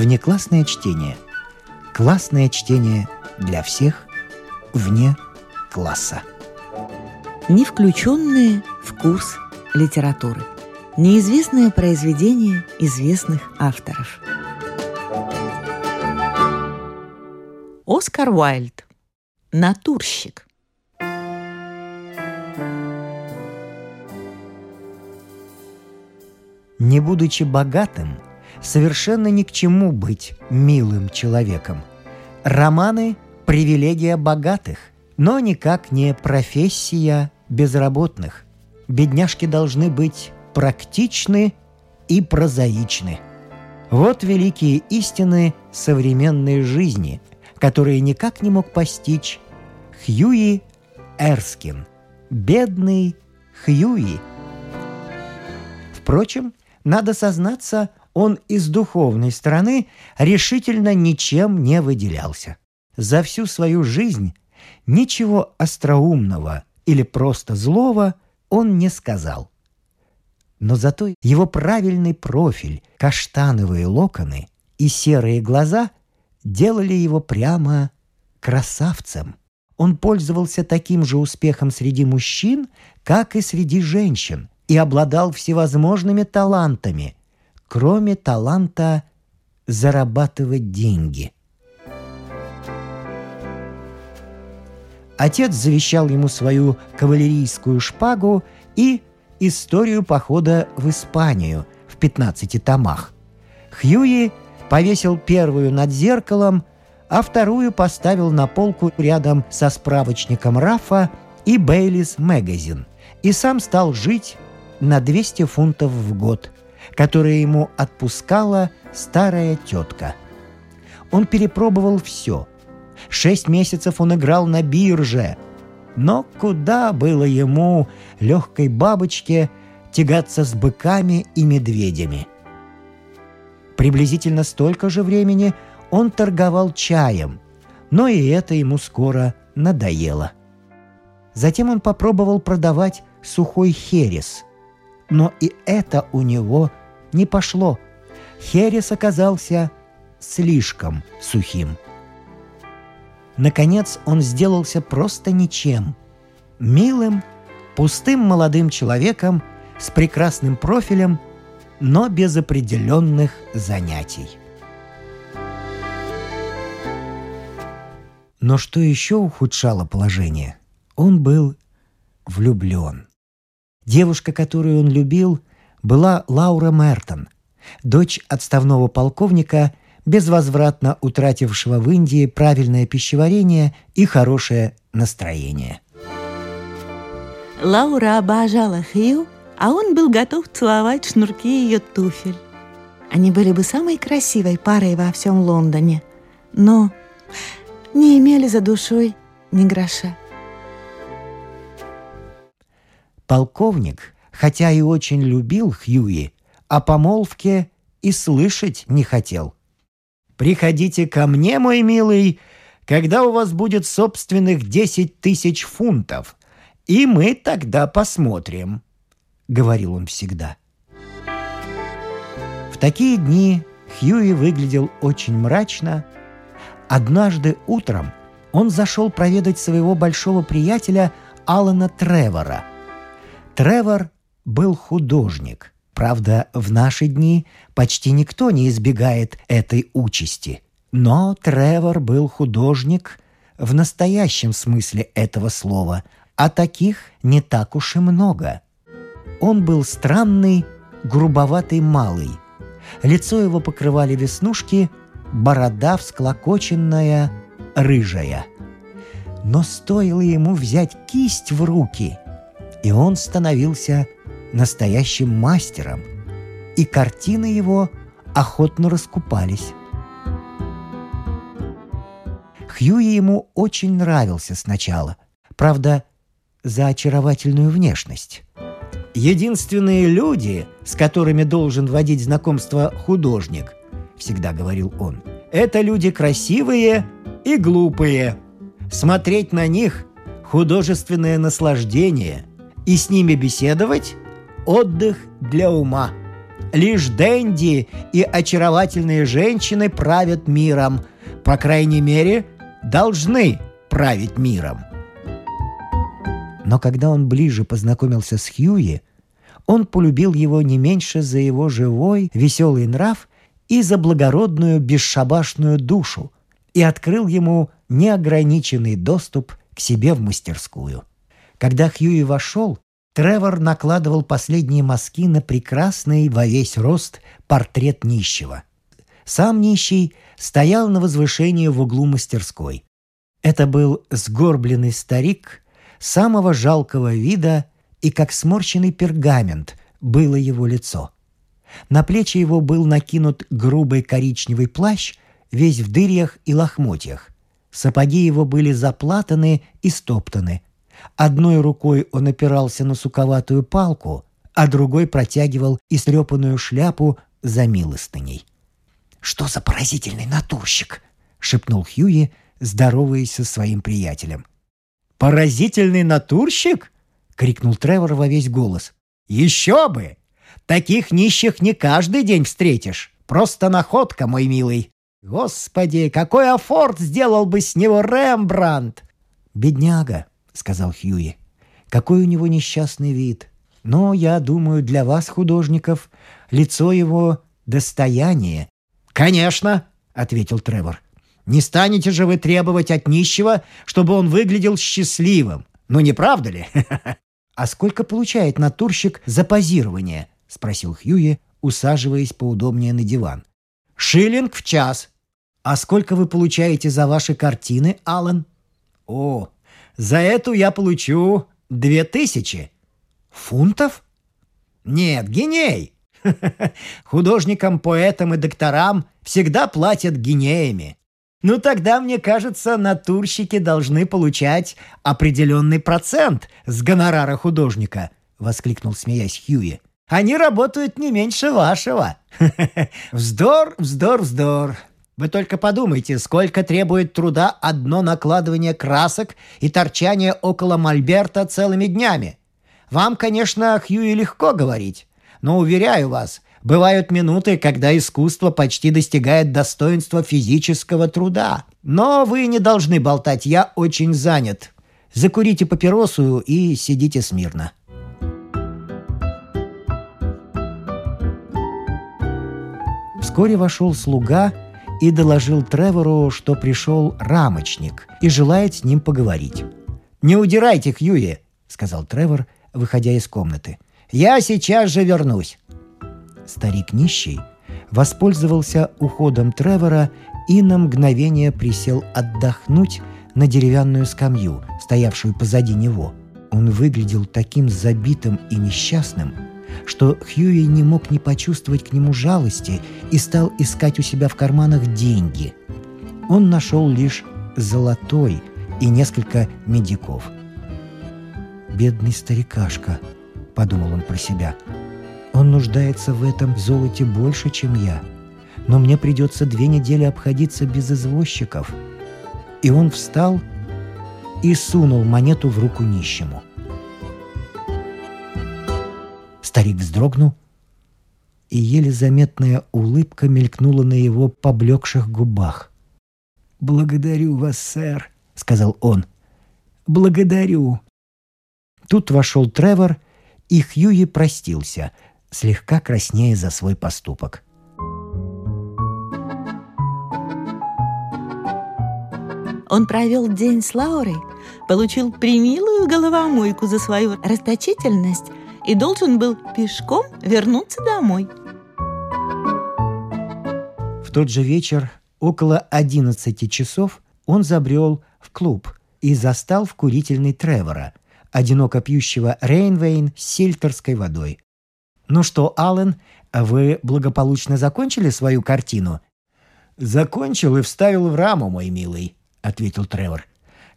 Внеклассное чтение. Классное чтение для всех вне класса. Не включенные в курс литературы. Неизвестное произведение известных авторов. Оскар Уайльд. Натурщик. Не будучи богатым, совершенно ни к чему быть милым человеком. Романы – привилегия богатых, но никак не профессия безработных. Бедняжки должны быть практичны и прозаичны. Вот великие истины современной жизни, которые никак не мог постичь Хьюи Эрскин. Бедный Хьюи. Впрочем, надо сознаться, он из духовной стороны решительно ничем не выделялся. За всю свою жизнь ничего остроумного или просто злого он не сказал. Но зато его правильный профиль, каштановые локоны и серые глаза делали его прямо красавцем. Он пользовался таким же успехом среди мужчин, как и среди женщин, и обладал всевозможными талантами, кроме таланта зарабатывать деньги. Отец завещал ему свою кавалерийскую шпагу и историю похода в Испанию в 15 томах. Хьюи повесил первую над зеркалом, а вторую поставил на полку рядом со справочником Рафа и Бейлис Магазин, и сам стал жить на 200 фунтов в год, которые ему отпускала старая тетка. Он перепробовал все. Шесть месяцев он играл на бирже – но куда было ему, легкой бабочке, тягаться с быками и медведями? Приблизительно столько же времени он торговал чаем, но и это ему скоро надоело. Затем он попробовал продавать сухой херес, но и это у него не пошло. Херес оказался слишком сухим. Наконец он сделался просто ничем. Милым, пустым молодым человеком с прекрасным профилем, но без определенных занятий. Но что еще ухудшало положение? Он был влюблен. Девушка, которую он любил, была Лаура Мертон, дочь отставного полковника безвозвратно утратившего в Индии правильное пищеварение и хорошее настроение. Лаура обожала Хью, а он был готов целовать шнурки ее туфель. Они были бы самой красивой парой во всем Лондоне, но не имели за душой ни гроша. Полковник, хотя и очень любил Хьюи, о помолвке и слышать не хотел – Приходите ко мне, мой милый, когда у вас будет собственных десять тысяч фунтов, и мы тогда посмотрим», — говорил он всегда. В такие дни Хьюи выглядел очень мрачно. Однажды утром он зашел проведать своего большого приятеля Алана Тревора. Тревор был художник — Правда, в наши дни почти никто не избегает этой участи. Но Тревор был художник в настоящем смысле этого слова, а таких не так уж и много. Он был странный, грубоватый малый. Лицо его покрывали веснушки, борода всклокоченная, рыжая. Но стоило ему взять кисть в руки, и он становился настоящим мастером, и картины его охотно раскупались. Хьюи ему очень нравился сначала, правда, за очаровательную внешность. «Единственные люди, с которыми должен водить знакомство художник», — всегда говорил он, — «это люди красивые и глупые. Смотреть на них — художественное наслаждение, и с ними беседовать отдых для ума. Лишь денди и очаровательные женщины правят миром. По крайней мере, должны править миром. Но когда он ближе познакомился с Хьюи, он полюбил его не меньше за его живой, веселый нрав и за благородную, бесшабашную душу, и открыл ему неограниченный доступ к себе в мастерскую. Когда Хьюи вошел, Тревор накладывал последние мазки на прекрасный во весь рост портрет нищего. Сам нищий стоял на возвышении в углу мастерской. Это был сгорбленный старик самого жалкого вида, и как сморщенный пергамент было его лицо. На плечи его был накинут грубый коричневый плащ, весь в дырях и лохмотьях. Сапоги его были заплатаны и стоптаны. Одной рукой он опирался на суковатую палку, а другой протягивал истрепанную шляпу за милостыней. «Что за поразительный натурщик!» — шепнул Хьюи, здороваясь со своим приятелем. «Поразительный натурщик?» — крикнул Тревор во весь голос. «Еще бы! Таких нищих не каждый день встретишь. Просто находка, мой милый. Господи, какой афорт сделал бы с него Рембрандт!» «Бедняга», — сказал Хьюи. «Какой у него несчастный вид. Но, я думаю, для вас, художников, лицо его — достояние». «Конечно», — ответил Тревор. Не станете же вы требовать от нищего, чтобы он выглядел счастливым. Ну не правда ли? А сколько получает натурщик за позирование? Спросил Хьюи, усаживаясь поудобнее на диван. Шиллинг в час. А сколько вы получаете за ваши картины, Аллен? О, за эту я получу две тысячи. Фунтов? Нет, геней. Художникам, поэтам и докторам всегда платят гинеями. Ну тогда, мне кажется, натурщики должны получать определенный процент с гонорара художника, воскликнул, смеясь Хьюи. Они работают не меньше вашего. Вздор, вздор, вздор. Вы только подумайте, сколько требует труда одно накладывание красок и торчание около мольберта целыми днями. Вам, конечно, Хьюи легко говорить, но уверяю вас, Бывают минуты, когда искусство почти достигает достоинства физического труда. Но вы не должны болтать, я очень занят. Закурите папиросу и сидите смирно. Вскоре вошел слуга и доложил Тревору, что пришел рамочник и желает с ним поговорить. «Не удирайте, Хьюи!» — сказал Тревор, выходя из комнаты. «Я сейчас же вернусь!» старик нищий, воспользовался уходом Тревора и на мгновение присел отдохнуть на деревянную скамью, стоявшую позади него. Он выглядел таким забитым и несчастным, что Хьюи не мог не почувствовать к нему жалости и стал искать у себя в карманах деньги. Он нашел лишь золотой и несколько медиков. «Бедный старикашка», — подумал он про себя, — он нуждается в этом золоте больше, чем я. Но мне придется две недели обходиться без извозчиков. И он встал и сунул монету в руку нищему. Старик вздрогнул, и еле заметная улыбка мелькнула на его поблекших губах. «Благодарю вас, сэр», — сказал он. «Благодарю». Тут вошел Тревор, и Хьюи простился — слегка краснея за свой поступок. Он провел день с Лаурой, получил примилую головомойку за свою расточительность и должен был пешком вернуться домой. В тот же вечер, около 11 часов, он забрел в клуб и застал в курительной Тревора, одиноко пьющего Рейнвейн с сельтерской водой. «Ну что, Аллен, вы благополучно закончили свою картину?» «Закончил и вставил в раму, мой милый», — ответил Тревор.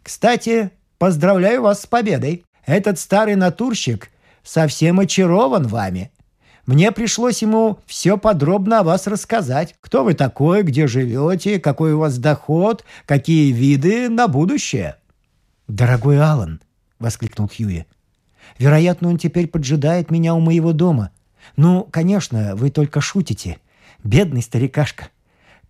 «Кстати, поздравляю вас с победой. Этот старый натурщик совсем очарован вами. Мне пришлось ему все подробно о вас рассказать. Кто вы такой, где живете, какой у вас доход, какие виды на будущее». «Дорогой Аллан», — воскликнул Хьюи, — «вероятно, он теперь поджидает меня у моего дома. Ну, конечно, вы только шутите. Бедный старикашка.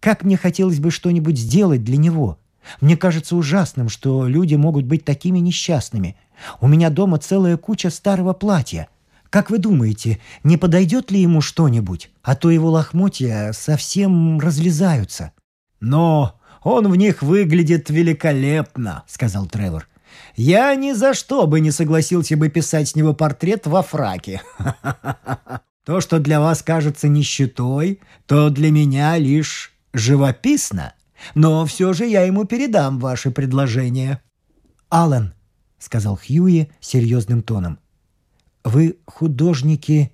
Как мне хотелось бы что-нибудь сделать для него. Мне кажется ужасным, что люди могут быть такими несчастными. У меня дома целая куча старого платья. Как вы думаете, не подойдет ли ему что-нибудь? А то его лохмотья совсем разлезаются. Но он в них выглядит великолепно, сказал Тревор. Я ни за что бы не согласился бы писать с него портрет во фраке. То, что для вас кажется нищетой, то для меня лишь живописно. Но все же я ему передам ваше предложение. Аллен, сказал Хьюи серьезным тоном, вы художники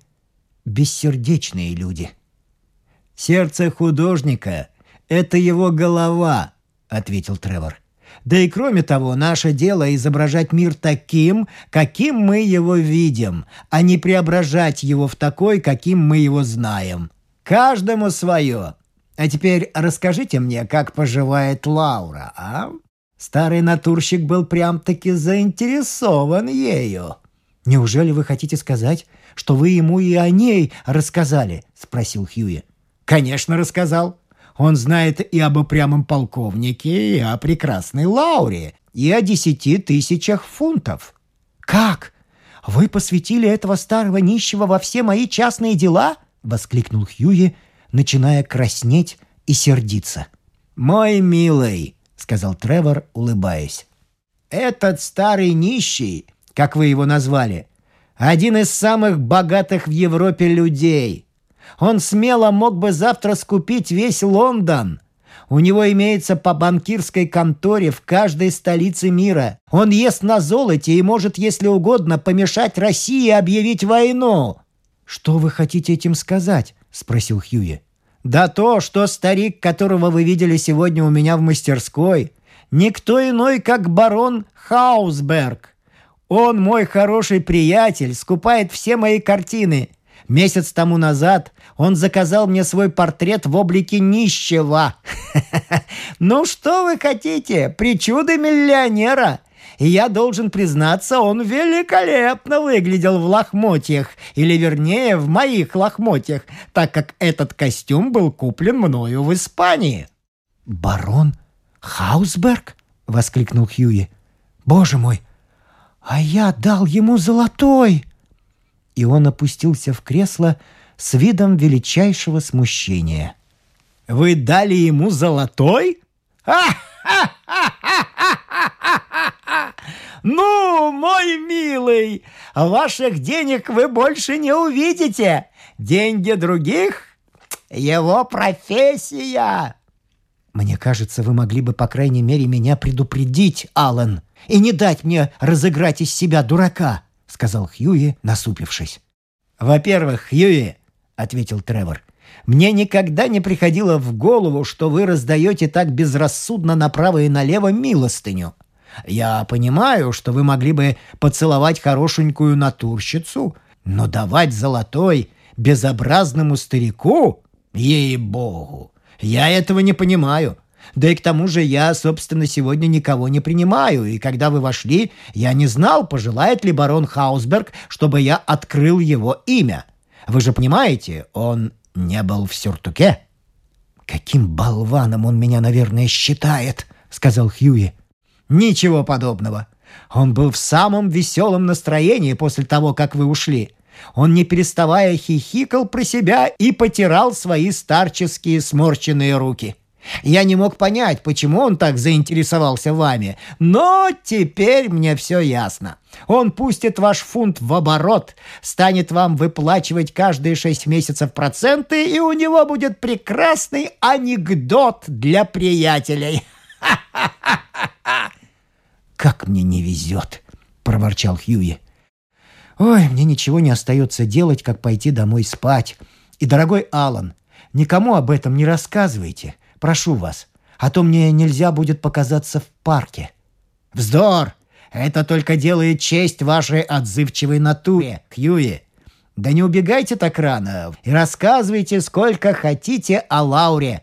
бессердечные люди. Сердце художника — это его голова, ответил Тревор. Да и кроме того, наше дело изображать мир таким, каким мы его видим, а не преображать его в такой, каким мы его знаем. Каждому свое. А теперь расскажите мне, как поживает Лаура, а? Старый натурщик был прям-таки заинтересован ею. «Неужели вы хотите сказать, что вы ему и о ней рассказали?» — спросил Хьюи. «Конечно, рассказал. Он знает и об упрямом полковнике, и о прекрасной Лауре, и о десяти тысячах фунтов». «Как? Вы посвятили этого старого нищего во все мои частные дела?» — воскликнул Хьюи, начиная краснеть и сердиться. «Мой милый», — сказал Тревор, улыбаясь, — «этот старый нищий, как вы его назвали, один из самых богатых в Европе людей. Он смело мог бы завтра скупить весь Лондон. У него имеется по банкирской конторе в каждой столице мира. Он ест на золоте и может, если угодно, помешать России объявить войну». «Что вы хотите этим сказать?» — спросил Хьюи. «Да то, что старик, которого вы видели сегодня у меня в мастерской, никто иной, как барон Хаусберг. Он мой хороший приятель, скупает все мои картины. Месяц тому назад он заказал мне свой портрет в облике нищего. Ну что вы хотите? Причуды миллионера. И я должен признаться, он великолепно выглядел в лохмотьях, или вернее, в моих лохмотьях, так как этот костюм был куплен мною в Испании. «Барон Хаусберг?» — воскликнул Хьюи. «Боже мой! А я дал ему золотой!» И он опустился в кресло с видом величайшего смущения. «Вы дали ему золотой? Ну, мой милый, ваших денег вы больше не увидите. Деньги других — его профессия. Мне кажется, вы могли бы, по крайней мере, меня предупредить, Аллан, и не дать мне разыграть из себя дурака, сказал Хьюи, насупившись. Во-первых, Хьюи, ответил Тревор, мне никогда не приходило в голову, что вы раздаете так безрассудно направо и налево милостыню. Я понимаю, что вы могли бы поцеловать хорошенькую натурщицу, но давать золотой безобразному старику, ей-богу, я этого не понимаю. Да и к тому же я, собственно, сегодня никого не принимаю, и когда вы вошли, я не знал, пожелает ли барон Хаусберг, чтобы я открыл его имя. Вы же понимаете, он не был в сюртуке». «Каким болваном он меня, наверное, считает», — сказал Хьюи. «Ничего подобного. Он был в самом веселом настроении после того, как вы ушли. Он, не переставая, хихикал про себя и потирал свои старческие сморщенные руки. Я не мог понять, почему он так заинтересовался вами, но теперь мне все ясно. Он пустит ваш фунт в оборот, станет вам выплачивать каждые шесть месяцев проценты, и у него будет прекрасный анекдот для приятелей. «Как мне не везет!» — проворчал Хьюи. «Ой, мне ничего не остается делать, как пойти домой спать. И, дорогой Алан, никому об этом не рассказывайте. Прошу вас, а то мне нельзя будет показаться в парке». «Вздор! Это только делает честь вашей отзывчивой натуре, Кьюи. Да не убегайте так рано и рассказывайте сколько хотите о Лауре».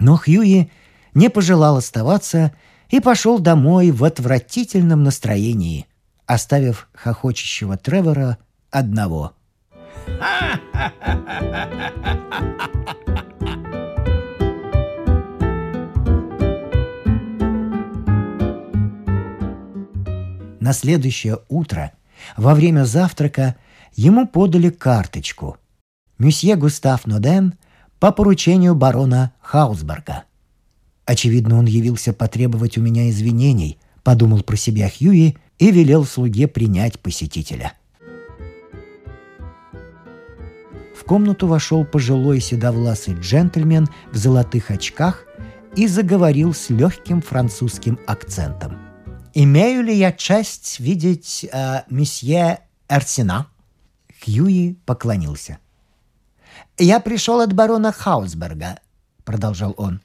Но Хьюи не пожелал оставаться и пошел домой в отвратительном настроении, оставив хохочущего Тревора одного. На следующее утро, во время завтрака, ему подали карточку. Месье Густав Ноден по поручению барона Хаусберга. Очевидно, он явился потребовать у меня извинений, подумал про себя Хьюи и велел слуге принять посетителя. В комнату вошел пожилой седовласый джентльмен в золотых очках и заговорил с легким французским акцентом. «Имею ли я честь видеть э, месье Эрсина?» Хьюи поклонился. «Я пришел от барона Хаусберга», — продолжал он.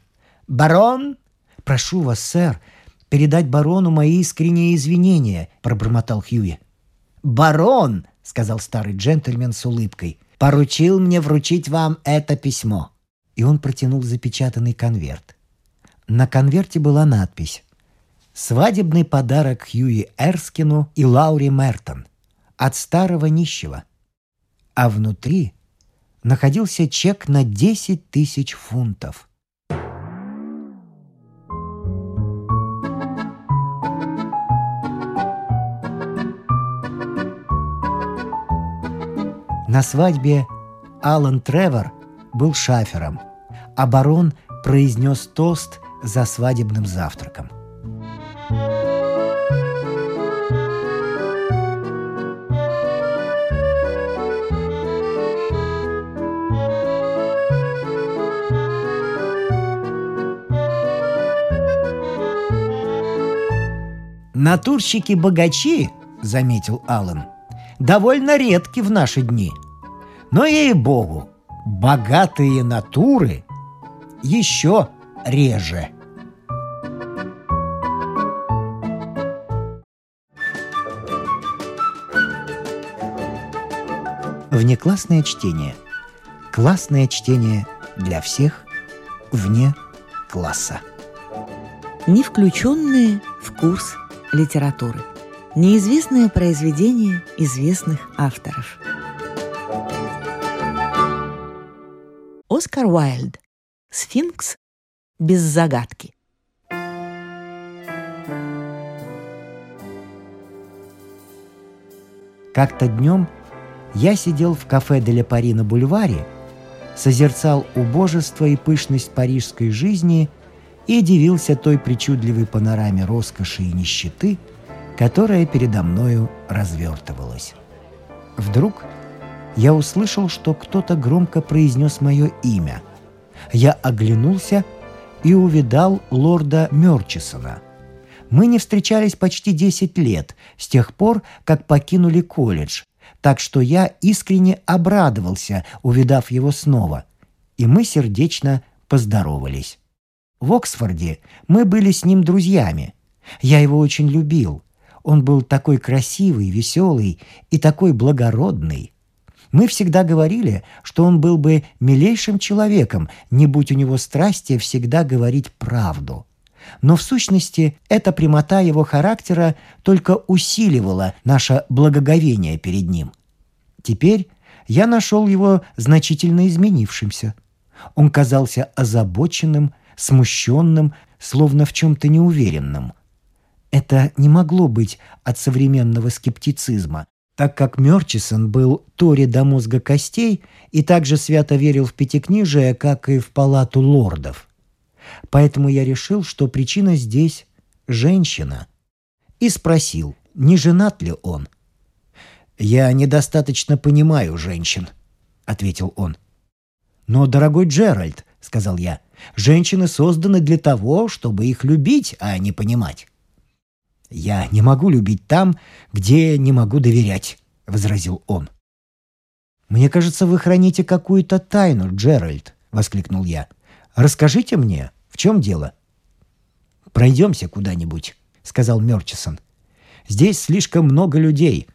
«Барон...» «Прошу вас, сэр, передать барону мои искренние извинения», — пробормотал Хьюи. «Барон», — сказал старый джентльмен с улыбкой, — «поручил мне вручить вам это письмо». И он протянул запечатанный конверт. На конверте была надпись «Свадебный подарок Хьюи Эрскину и Лауре Мертон от старого нищего». А внутри находился чек на 10 тысяч фунтов. На свадьбе Алан Тревор был шафером, а барон произнес тост за свадебным завтраком. «Натурщики-богачи», — заметил Аллан, — «довольно редки в наши дни. Но, ей-богу, богатые натуры еще реже». Внеклассное чтение. Классное чтение для всех вне класса. Не включенные в курс литературы. Неизвестное произведение известных авторов. Оскар Уайльд. Сфинкс без загадки. Как-то днем я сидел в кафе «Деля Пари» на бульваре, созерцал убожество и пышность парижской жизни и дивился той причудливой панораме роскоши и нищеты, которая передо мною развертывалась. Вдруг я услышал, что кто-то громко произнес мое имя. Я оглянулся и увидал лорда Мерчисона. Мы не встречались почти 10 лет, с тех пор, как покинули колледж, так что я искренне обрадовался, увидав его снова, и мы сердечно поздоровались. В Оксфорде мы были с ним друзьями. Я его очень любил. Он был такой красивый, веселый и такой благородный. Мы всегда говорили, что он был бы милейшим человеком, не будь у него страсти всегда говорить правду. Но в сущности эта прямота его характера только усиливала наше благоговение перед ним. Теперь я нашел его значительно изменившимся. Он казался озабоченным, смущенным, словно в чем-то неуверенным. Это не могло быть от современного скептицизма, так как Мерчисон был Тори до мозга костей и также свято верил в пятикнижие, как и в палату лордов. Поэтому я решил, что причина здесь – женщина. И спросил, не женат ли он. «Я недостаточно понимаю женщин», – ответил он. «Но, дорогой Джеральд», — сказал я, — «женщины созданы для того, чтобы их любить, а не понимать». «Я не могу любить там, где не могу доверять», — возразил он. «Мне кажется, вы храните какую-то тайну, Джеральд», — воскликнул я. «Расскажите мне, в чем дело?» «Пройдемся куда-нибудь», — сказал Мерчисон. «Здесь слишком много людей.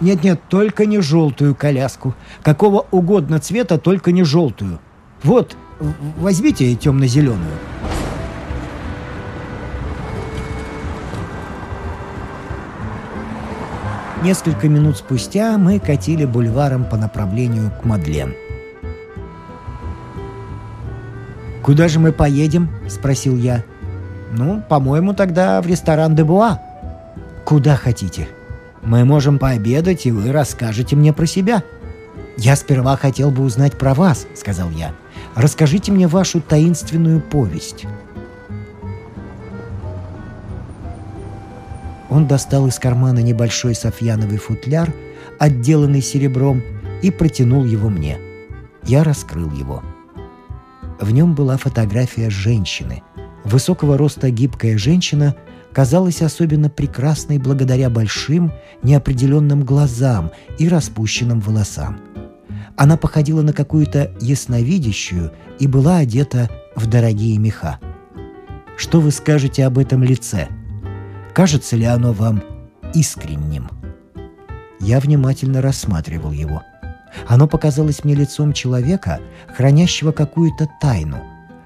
Нет-нет, только не желтую коляску. Какого угодно цвета, только не желтую. Вот, возьмите темно-зеленую. Несколько минут спустя мы катили бульваром по направлению к Мадлен. «Куда же мы поедем?» – спросил я. «Ну, по-моему, тогда в ресторан де Буа». «Куда хотите?» «Мы можем пообедать, и вы расскажете мне про себя». «Я сперва хотел бы узнать про вас», — сказал я. «Расскажите мне вашу таинственную повесть». Он достал из кармана небольшой софьяновый футляр, отделанный серебром, и протянул его мне. Я раскрыл его. В нем была фотография женщины. Высокого роста гибкая женщина казалась особенно прекрасной благодаря большим, неопределенным глазам и распущенным волосам. Она походила на какую-то ясновидящую и была одета в дорогие меха. Что вы скажете об этом лице? Кажется ли оно вам искренним? Я внимательно рассматривал его. Оно показалось мне лицом человека, хранящего какую-то тайну.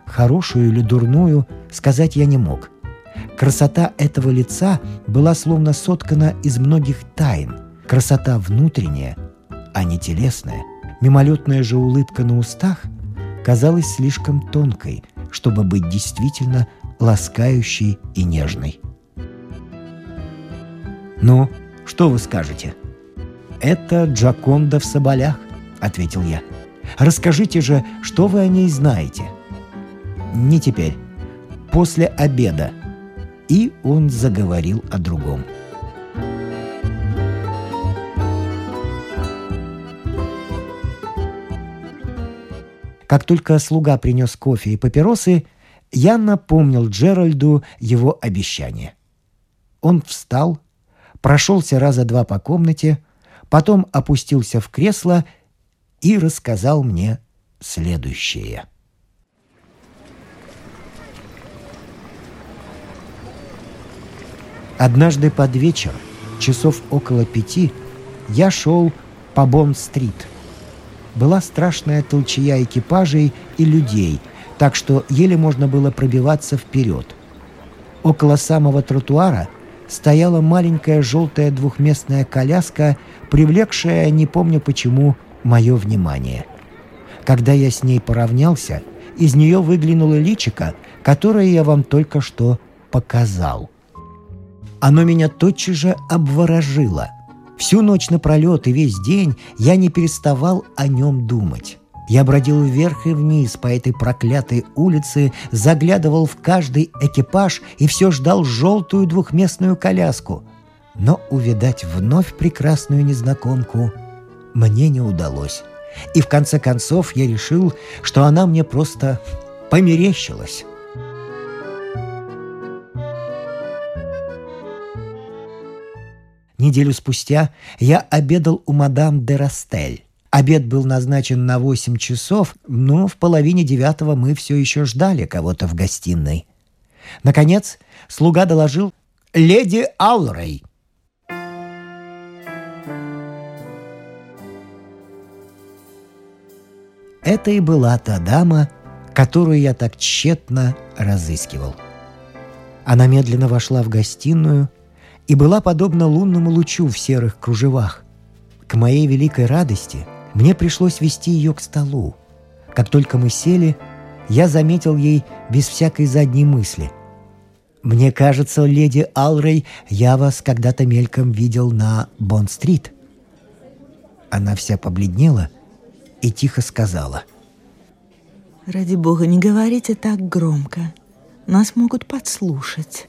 Хорошую или дурную сказать я не мог. Красота этого лица была словно соткана из многих тайн. Красота внутренняя, а не телесная. Мимолетная же улыбка на устах казалась слишком тонкой, чтобы быть действительно ласкающей и нежной. «Ну, что вы скажете?» «Это Джаконда в соболях», — ответил я. «Расскажите же, что вы о ней знаете?» «Не теперь. После обеда». И он заговорил о другом. Как только слуга принес кофе и папиросы, я напомнил Джеральду его обещание. Он встал, прошелся раза два по комнате, потом опустился в кресло и рассказал мне следующее. Однажды под вечер, часов около пяти, я шел по Бонд-стрит. Была страшная толчая экипажей и людей, так что еле можно было пробиваться вперед. Около самого тротуара стояла маленькая желтая двухместная коляска, привлекшая, не помню почему, мое внимание. Когда я с ней поравнялся, из нее выглянуло личико, которое я вам только что показал. Оно меня тотчас же обворожило. Всю ночь напролет и весь день я не переставал о нем думать. Я бродил вверх и вниз по этой проклятой улице, заглядывал в каждый экипаж и все ждал желтую двухместную коляску. Но увидать вновь прекрасную незнакомку мне не удалось. И в конце концов я решил, что она мне просто померещилась. Неделю спустя я обедал у мадам де Растель. Обед был назначен на 8 часов, но в половине девятого мы все еще ждали кого-то в гостиной. Наконец, слуга доложил «Леди Алрей». Это и была та дама, которую я так тщетно разыскивал. Она медленно вошла в гостиную и была подобна лунному лучу в серых кружевах. К моей великой радости – мне пришлось вести ее к столу. Как только мы сели, я заметил ей без всякой задней мысли. «Мне кажется, леди Алрей, я вас когда-то мельком видел на Бонд-стрит». Она вся побледнела и тихо сказала. «Ради бога, не говорите так громко. Нас могут подслушать».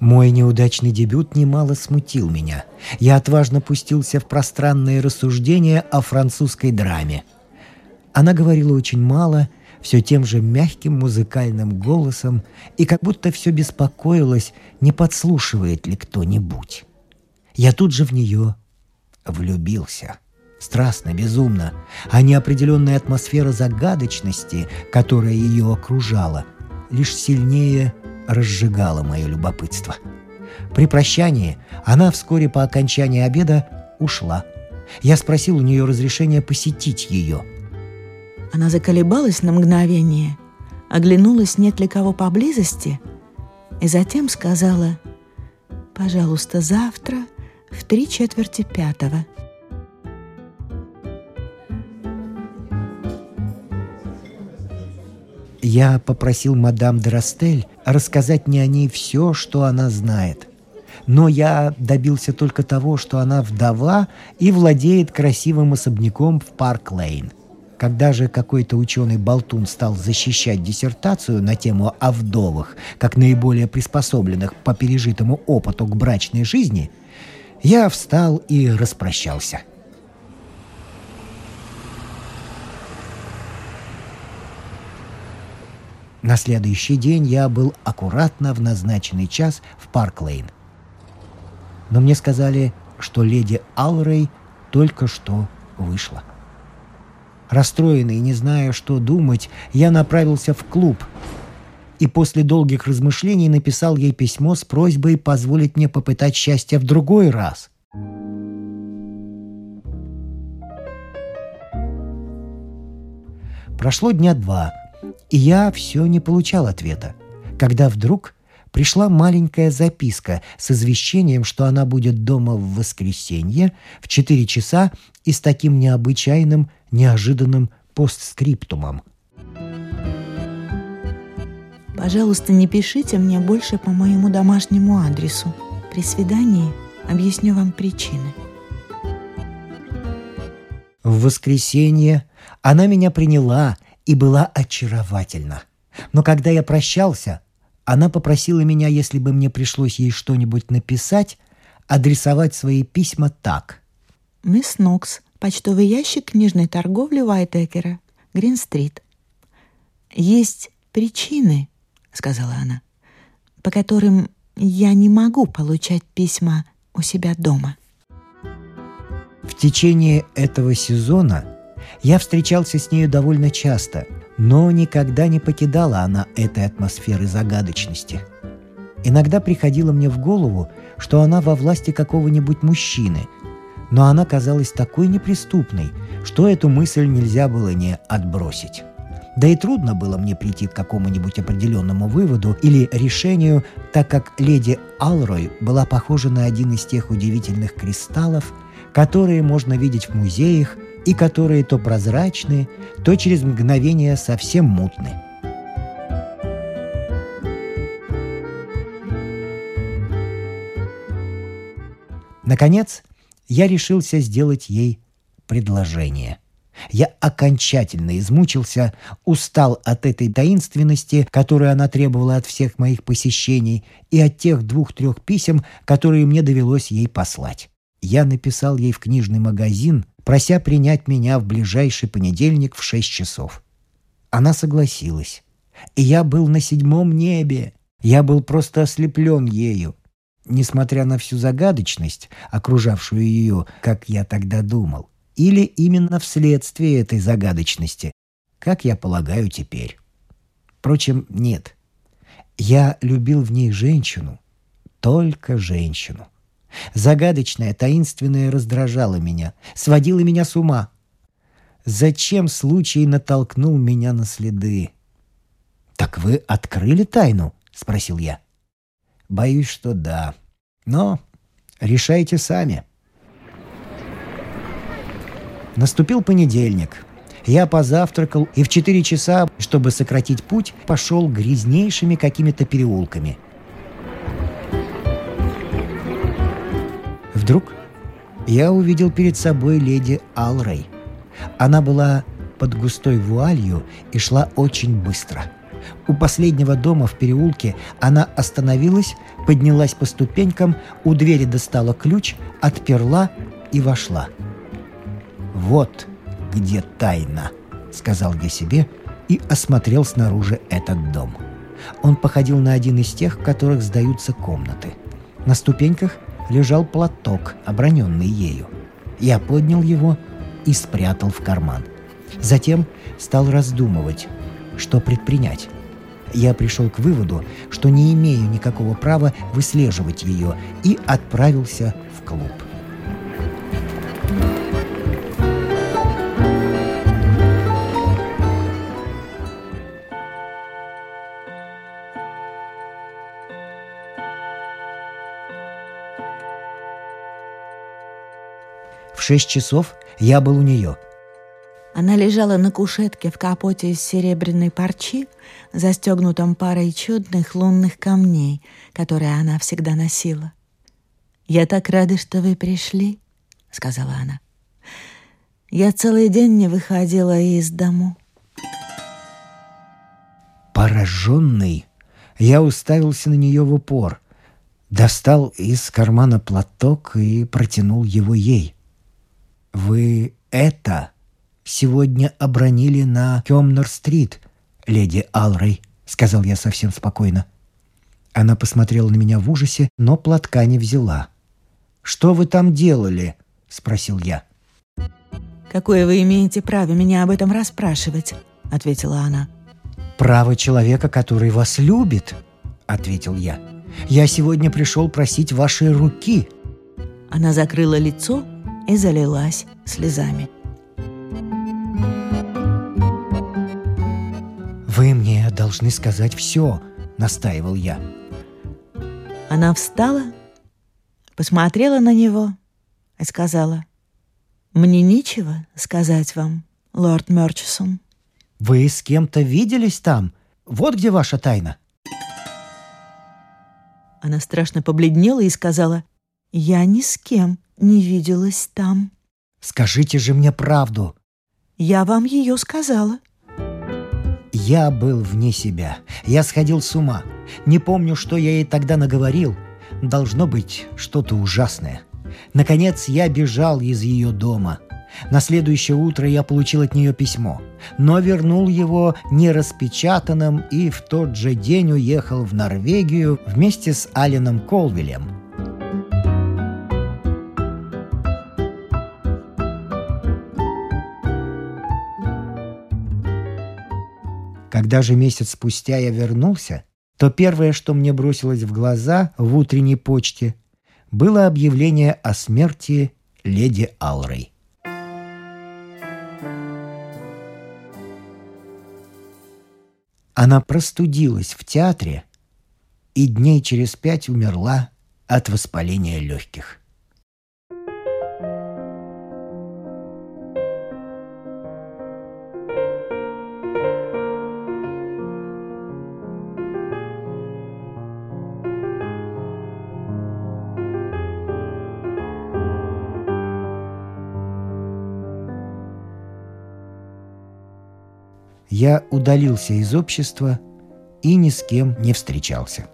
Мой неудачный дебют немало смутил меня. Я отважно пустился в пространные рассуждения о французской драме. Она говорила очень мало, все тем же мягким музыкальным голосом, и как будто все беспокоилась, не подслушивает ли кто-нибудь. Я тут же в нее влюбился. Страстно, безумно, а неопределенная атмосфера загадочности, которая ее окружала, лишь сильнее разжигала мое любопытство. При прощании она вскоре по окончании обеда ушла. Я спросил у нее разрешения посетить ее. Она заколебалась на мгновение, оглянулась, нет ли кого поблизости, и затем сказала «Пожалуйста, завтра в три четверти пятого». Я попросил мадам Драстель рассказать мне о ней все, что она знает. Но я добился только того, что она вдова и владеет красивым особняком в Парк-Лейн. Когда же какой-то ученый-болтун стал защищать диссертацию на тему о вдовах, как наиболее приспособленных по пережитому опыту к брачной жизни, я встал и распрощался. — На следующий день я был аккуратно в назначенный час в Парк-Лейн. Но мне сказали, что леди Алрой только что вышла. Расстроенный, не зная, что думать, я направился в клуб и после долгих размышлений написал ей письмо с просьбой позволить мне попытать счастье в другой раз. Прошло дня два – и я все не получал ответа, когда вдруг пришла маленькая записка с извещением, что она будет дома в воскресенье в 4 часа и с таким необычайным, неожиданным постскриптумом. Пожалуйста, не пишите мне больше по моему домашнему адресу. При свидании объясню вам причины. В воскресенье она меня приняла и была очаровательна. Но когда я прощался, она попросила меня, если бы мне пришлось ей что-нибудь написать, адресовать свои письма так. «Мисс Нокс, почтовый ящик книжной торговли Уайтекера, Грин-стрит». «Есть причины», — сказала она, — «по которым я не могу получать письма у себя дома». В течение этого сезона я встречался с нею довольно часто, но никогда не покидала она этой атмосферы загадочности. Иногда приходило мне в голову, что она во власти какого-нибудь мужчины, но она казалась такой неприступной, что эту мысль нельзя было не отбросить. Да и трудно было мне прийти к какому-нибудь определенному выводу или решению, так как леди Алрой была похожа на один из тех удивительных кристаллов, которые можно видеть в музеях и которые то прозрачны, то через мгновение совсем мутны. Наконец, я решился сделать ей предложение. Я окончательно измучился, устал от этой таинственности, которую она требовала от всех моих посещений, и от тех двух-трех писем, которые мне довелось ей послать. Я написал ей в книжный магазин, прося принять меня в ближайший понедельник в шесть часов. Она согласилась. И я был на седьмом небе. Я был просто ослеплен ею. Несмотря на всю загадочность, окружавшую ее, как я тогда думал. Или именно вследствие этой загадочности, как я полагаю теперь. Впрочем, нет. Я любил в ней женщину, только женщину. Загадочное, таинственное раздражало меня, сводило меня с ума. Зачем случай натолкнул меня на следы? «Так вы открыли тайну?» — спросил я. «Боюсь, что да. Но решайте сами». Наступил понедельник. Я позавтракал и в четыре часа, чтобы сократить путь, пошел грязнейшими какими-то переулками — Вдруг я увидел перед собой леди Алрей. Она была под густой вуалью и шла очень быстро. У последнего дома в переулке она остановилась, поднялась по ступенькам, у двери достала ключ, отперла и вошла. «Вот где тайна», — сказал я себе и осмотрел снаружи этот дом. Он походил на один из тех, в которых сдаются комнаты. На ступеньках лежал платок, оброненный ею. Я поднял его и спрятал в карман. Затем стал раздумывать, что предпринять. Я пришел к выводу, что не имею никакого права выслеживать ее и отправился в клуб. Шесть часов я был у нее. Она лежала на кушетке в капоте из серебряной парчи, застегнутом парой чудных лунных камней, которые она всегда носила. «Я так рада, что вы пришли», — сказала она. «Я целый день не выходила из дому». Пораженный, я уставился на нее в упор, достал из кармана платок и протянул его ей. «Вы это сегодня обронили на Кемнер-стрит, леди Алрей», — сказал я совсем спокойно. Она посмотрела на меня в ужасе, но платка не взяла. «Что вы там делали?» — спросил я. «Какое вы имеете право меня об этом расспрашивать?» — ответила она. «Право человека, который вас любит», — ответил я. «Я сегодня пришел просить вашей руки». Она закрыла лицо и залилась слезами. «Вы мне должны сказать все», — настаивал я. Она встала, посмотрела на него и сказала, «Мне нечего сказать вам, лорд Мерчисон». «Вы с кем-то виделись там? Вот где ваша тайна». Она страшно побледнела и сказала, «Я ни с кем не виделась там». «Скажите же мне правду». «Я вам ее сказала». Я был вне себя. Я сходил с ума. Не помню, что я ей тогда наговорил. Должно быть что-то ужасное. Наконец я бежал из ее дома. На следующее утро я получил от нее письмо, но вернул его нераспечатанным и в тот же день уехал в Норвегию вместе с Алленом Колвилем – Когда же месяц спустя я вернулся, то первое, что мне бросилось в глаза в утренней почте, было объявление о смерти леди Алрой. Она простудилась в театре и дней через пять умерла от воспаления легких. Я удалился из общества и ни с кем не встречался.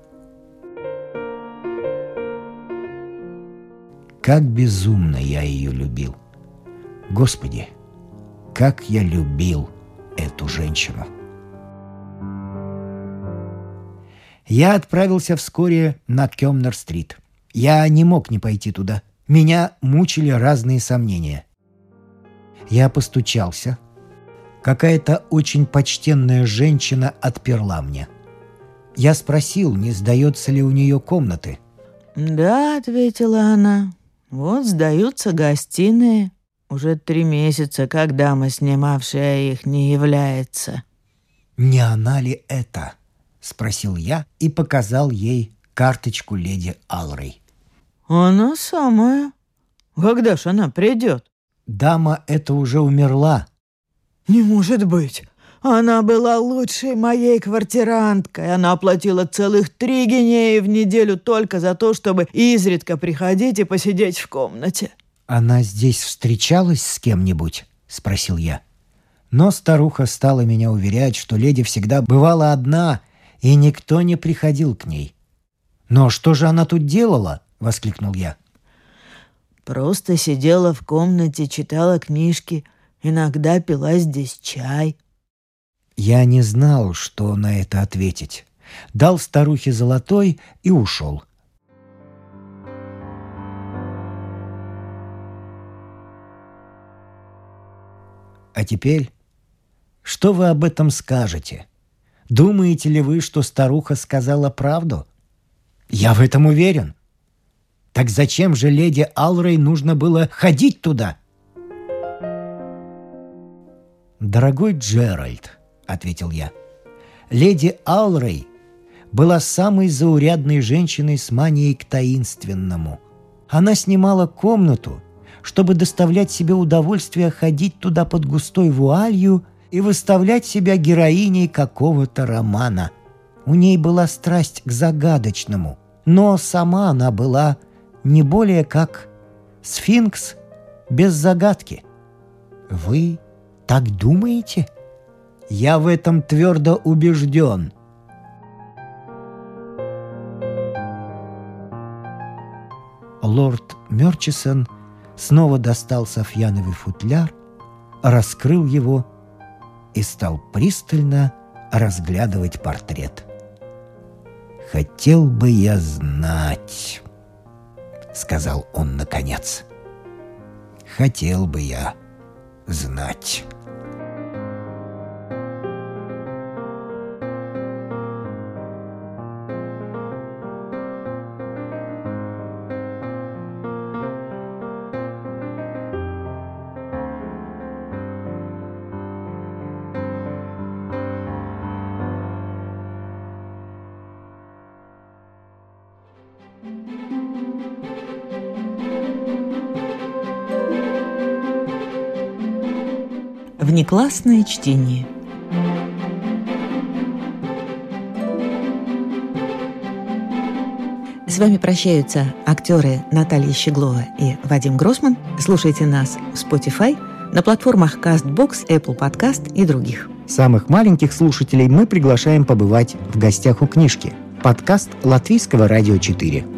Как безумно я ее любил. Господи, как я любил эту женщину. Я отправился вскоре на Кемнер-стрит. Я не мог не пойти туда. Меня мучили разные сомнения. Я постучался – Какая-то очень почтенная женщина отперла мне. Я спросил, не сдается ли у нее комнаты. «Да», — ответила она, — «вот сдаются гостиные. Уже три месяца, как дама, снимавшая их, не является». «Не она ли это?» — спросил я и показал ей карточку леди Алрой. «Она самая. Когда ж она придет?» «Дама эта уже умерла», «Не может быть! Она была лучшей моей квартиранткой. Она оплатила целых три гинеи в неделю только за то, чтобы изредка приходить и посидеть в комнате». «Она здесь встречалась с кем-нибудь?» — спросил я. Но старуха стала меня уверять, что леди всегда бывала одна, и никто не приходил к ней. «Но что же она тут делала?» — воскликнул я. «Просто сидела в комнате, читала книжки, Иногда пила здесь чай». Я не знал, что на это ответить. Дал старухе золотой и ушел. А теперь, что вы об этом скажете? Думаете ли вы, что старуха сказала правду? Я в этом уверен. Так зачем же леди Алрой нужно было ходить туда? «Дорогой Джеральд», — ответил я, — «леди Алрей была самой заурядной женщиной с манией к таинственному. Она снимала комнату, чтобы доставлять себе удовольствие ходить туда под густой вуалью и выставлять себя героиней какого-то романа. У ней была страсть к загадочному, но сама она была не более как сфинкс без загадки. Вы так думаете? Я в этом твердо убежден. Лорд Мерчисон снова достал Софьяновый футляр, раскрыл его и стал пристально разглядывать портрет. «Хотел бы я знать», — сказал он наконец. «Хотел бы я знать». Внеклассное чтение. С вами прощаются актеры Наталья Щеглова и Вадим Гросман. Слушайте нас в Spotify, на платформах CastBox, Apple Podcast и других. Самых маленьких слушателей мы приглашаем побывать в гостях у книжки. Подкаст Латвийского радио 4.